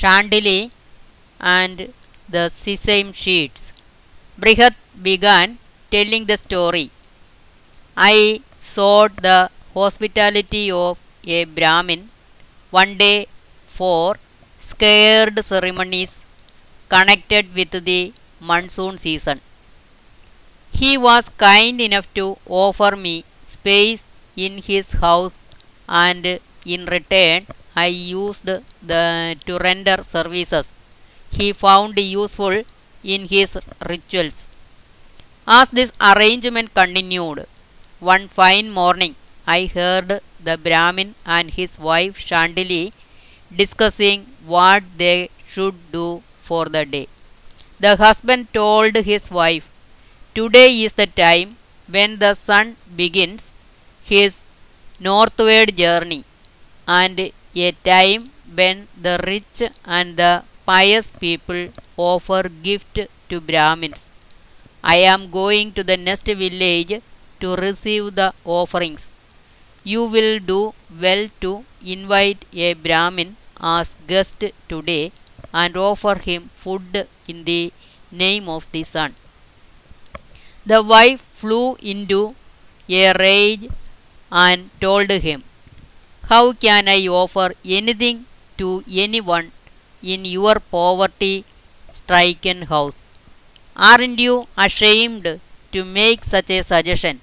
Chandili and the sesame sheets. Brihat began telling the story. I sought the hospitality of a Brahmin one day for scared ceremonies connected with the monsoon season. He was kind enough to offer me space in his house and in return I used the to render services he found useful in his rituals. As this arrangement continued, one fine morning I heard the Brahmin and his wife Chandili discussing what they should do for the day. The husband told his wife, Today is the time when the sun begins his northward journey, and a time when the rich and the pious people offer gift to Brahmins. I am going to the next village to receive the offerings. You will do well to invite a Brahmin as guest today and offer him food in the name of the sun. The wife flew into a rage and told him, How can I offer anything to anyone in your poverty stricken house? Aren't you ashamed to make such a suggestion?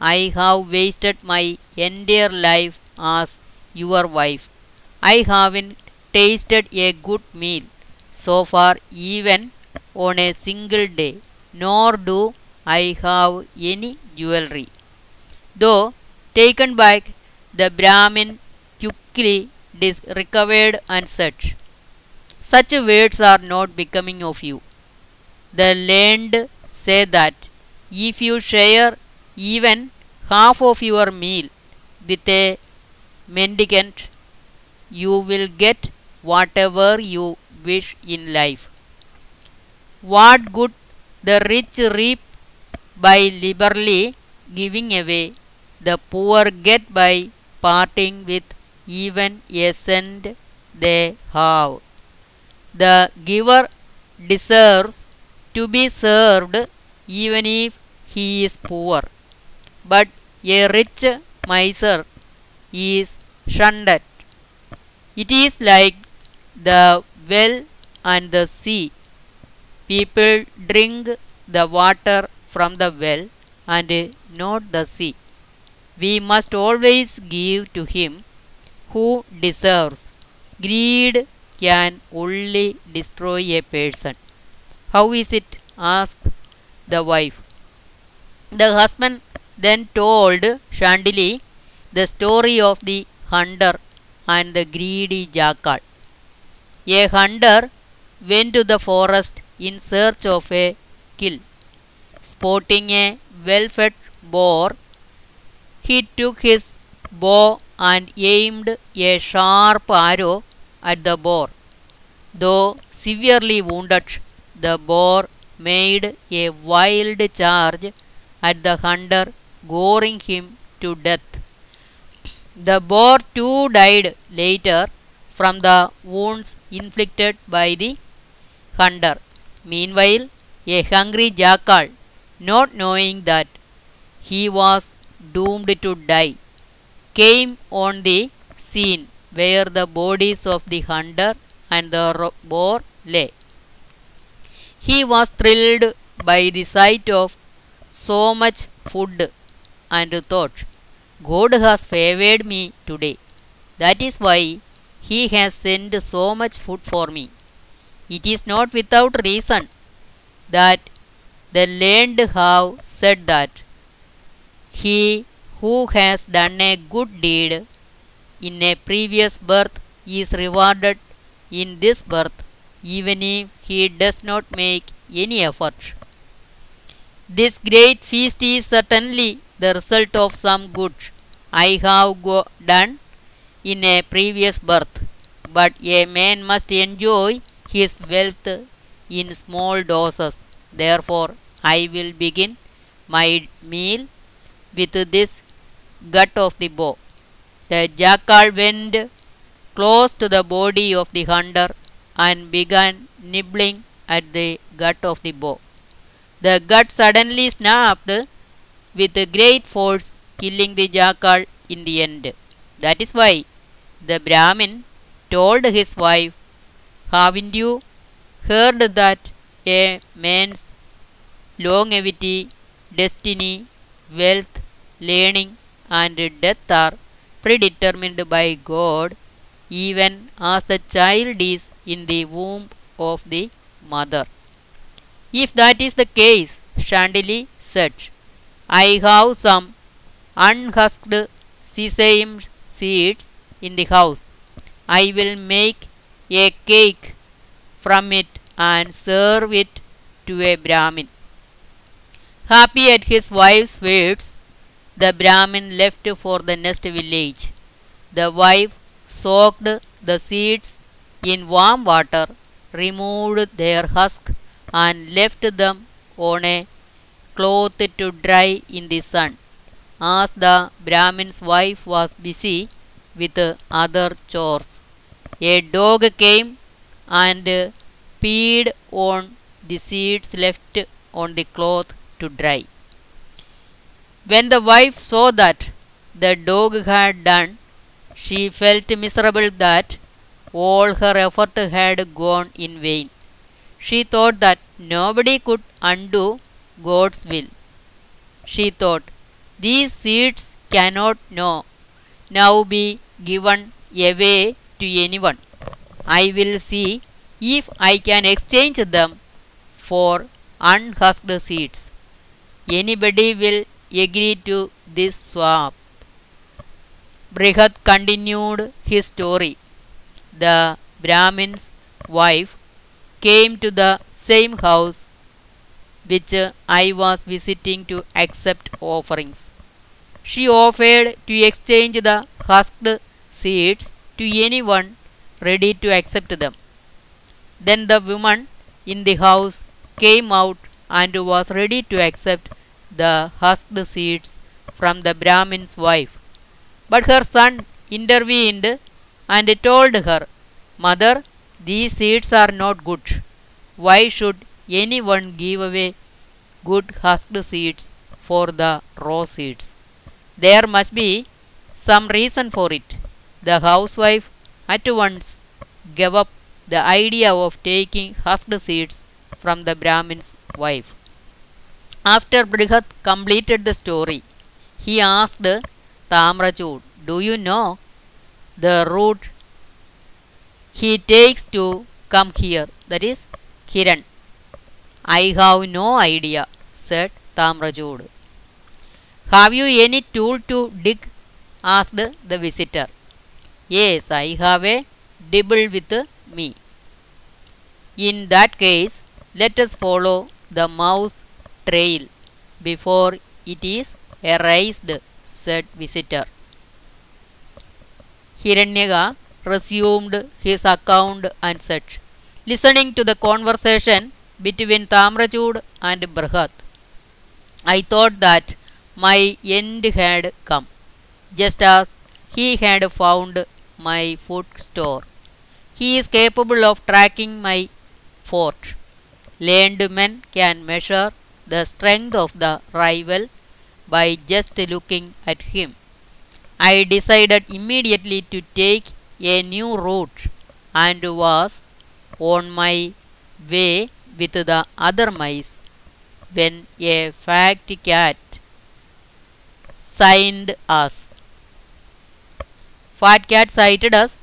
I have wasted my entire life as your wife. I haven't tasted a good meal so far, even on a single day, nor do I have any jewelry. Though taken back, the Brahmin quickly recovered and said, Such words are not becoming of you. The learned say that if you share even half of your meal with a mendicant, you will get whatever you wish in life. What good the rich reap by liberally giving away, the poor get by parting with even a cent they have. The giver deserves to be served even if he is poor, but a rich miser is shunned. It is like the well and the sea. People drink the water from the well and not the sea. We must always give to him who deserves. Greed can only destroy a person. How is it? asked the wife. The husband then told Chandili the story of the hunter and the greedy jackal. A hunter went to the forest in search of a kill. Spotting a well fed boar, he took his bow and aimed a sharp arrow at the boar. Though severely wounded, the boar made a wild charge at the hunter, goring him to death. The boar too died later from the wounds inflicted by the hunter. Meanwhile, a hungry jackal, not knowing that he was doomed to die, came on the scene where the bodies of the hunter and the boar lay. He was thrilled by the sight of so much food and thought, God has favored me today. That is why he has sent so much food for me. It is not without reason that the learned have said that he who has done a good deed in a previous birth is rewarded in this birth even if he does not make any effort. This great feast is certainly the result of some good I have done in a previous birth, but a man must enjoy his wealth in small doses. Therefore, I will begin my meal with this gut of the bow. The jackal went close to the body of the hunter and began nibbling at the gut of the bow. The gut suddenly snapped with great force, killing the jackal in the end. That is why the Brahmin told his wife, Haven't you heard that a man's longevity, destiny, wealth, learning, and death are predetermined by God, even as the child is in the womb of the mother? If that is the case, Chandili said, I have some unhusked sesame seeds in the house. I will make a cake from it and serve it to a Brahmin. Happy at his wife's words, the Brahmin left for the next village. The wife soaked the seeds in warm water, removed their husk, and left them on a cloth to dry in the sun. As the Brahmin's wife was busy with other chores, a dog came and peed on the seeds left on the cloth to dry. When the wife saw that the dog had done, she felt miserable that all her effort had gone in vain. She thought that nobody could undo God's will. She thought, These seeds cannot know, now be given away to anyone. I will see if I can exchange them for unhusked seeds. Anybody will agree to this swap. Brihat continued his story. The Brahmin's wife came to the same house which I was visiting to accept offerings. She offered to exchange the husked seeds to anyone ready to accept them. Then the woman in the house came out and was ready to accept the husked seeds from the Brahmin's wife. But her son intervened and told her, Mother, these seeds are not good. Why should anyone give away good husked seeds for the raw seeds? There must be some reason for it. The housewife at once gave up the idea of taking husked seeds from the Brahmin's wife. After Brihat completed the story, he asked Tamrachud, Do you know the route he takes to come here? That is Kiran. I have no idea, said Tamrachud. Have you any tool to dig? asked the visitor. Yes, I have a dibble with me. In that case, let us follow the mouse trail before it is erased, said visitor. Hiranyaka resumed his account and said, listening to the conversation between Tamrachud and Brihat, I thought that my end had come, just as he had found my food store. He is capable of tracking my fort. Learned men can measure the strength of the rival by just looking at him. I decided immediately to take a new route and was on my way with the other mice when a fat cat signed us. Fat cat sighted us.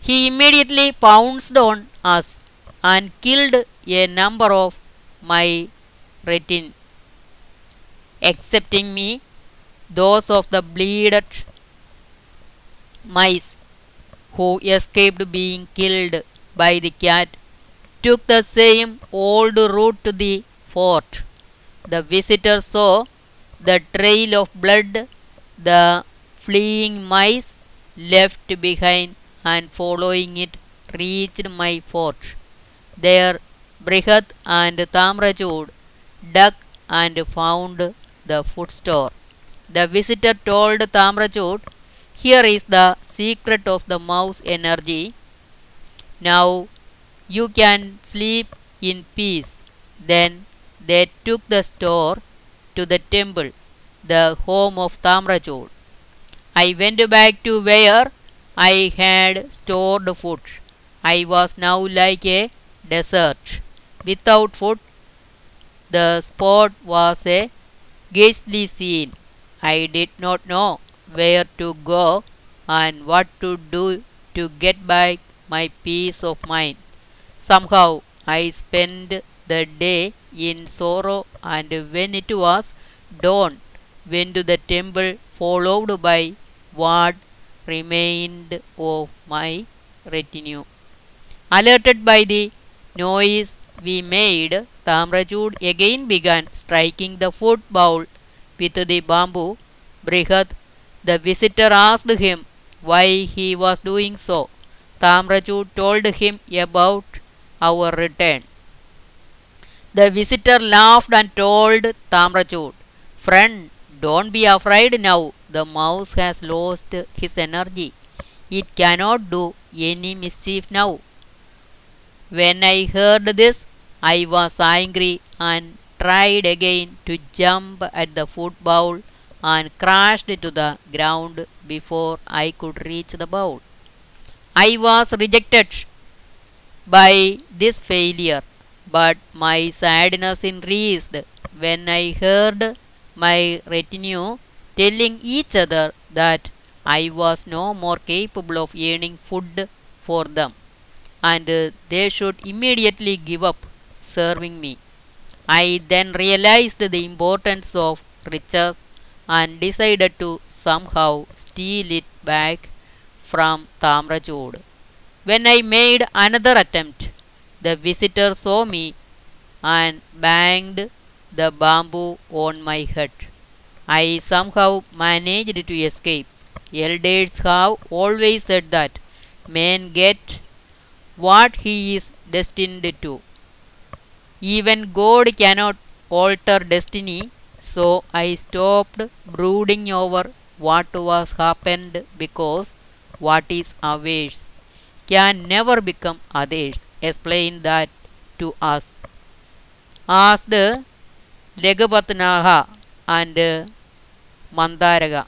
He immediately pounced on us and killed a number of my retin, excepting me, those of the bleeded mice who escaped being killed by the cat took the same old route to the fort. The visitor saw the trail of blood the fleeing mice left behind and following it reached my fort. There Brihat and Tamrachud dug and found the food store. The visitor told Tamrachud, Here is the secret of the mouse energy. Now You can sleep in peace. Then they took the store to the temple, the home of Tamrachud. I went back to where I had stored food. I was now like a desert. Without food, the spot was a ghastly scene. I did not know where to go and what to do to get back my peace of mind. Somehow I spent the day in sorrow, and when it was dawn, went to the temple, followed by what remained of my retinue. Alerted by the noise we made, Tamrachud again began striking the bowl with the bamboo. Brihat, the visitor, asked him why he was doing so. Tamrachud told him about our return. The visitor laughed and told Tamrachud, Friend, don't be afraid now. The mouse has lost his energy. It cannot do any mischief now. When I heard this, I was angry and tried again to jump at the food bowl and crashed to the ground before I could reach the bowl. I was rejected by this failure, but my sadness increased when I heard my retinue telling each other that I was no more capable of earning food for them and they should immediately give up serving me. I then realized the importance of riches and decided to somehow steal it back from Tamrachud. When I made another attempt, the visitor saw me and banged the bamboo on my head. I somehow managed to escape. Elders have always said that man get what he is destined to. Even God cannot alter destiny, so I stopped brooding over what was happened because what is ours can never become others. Explain that to us. Asked Laghupatanaka and Mantharaka.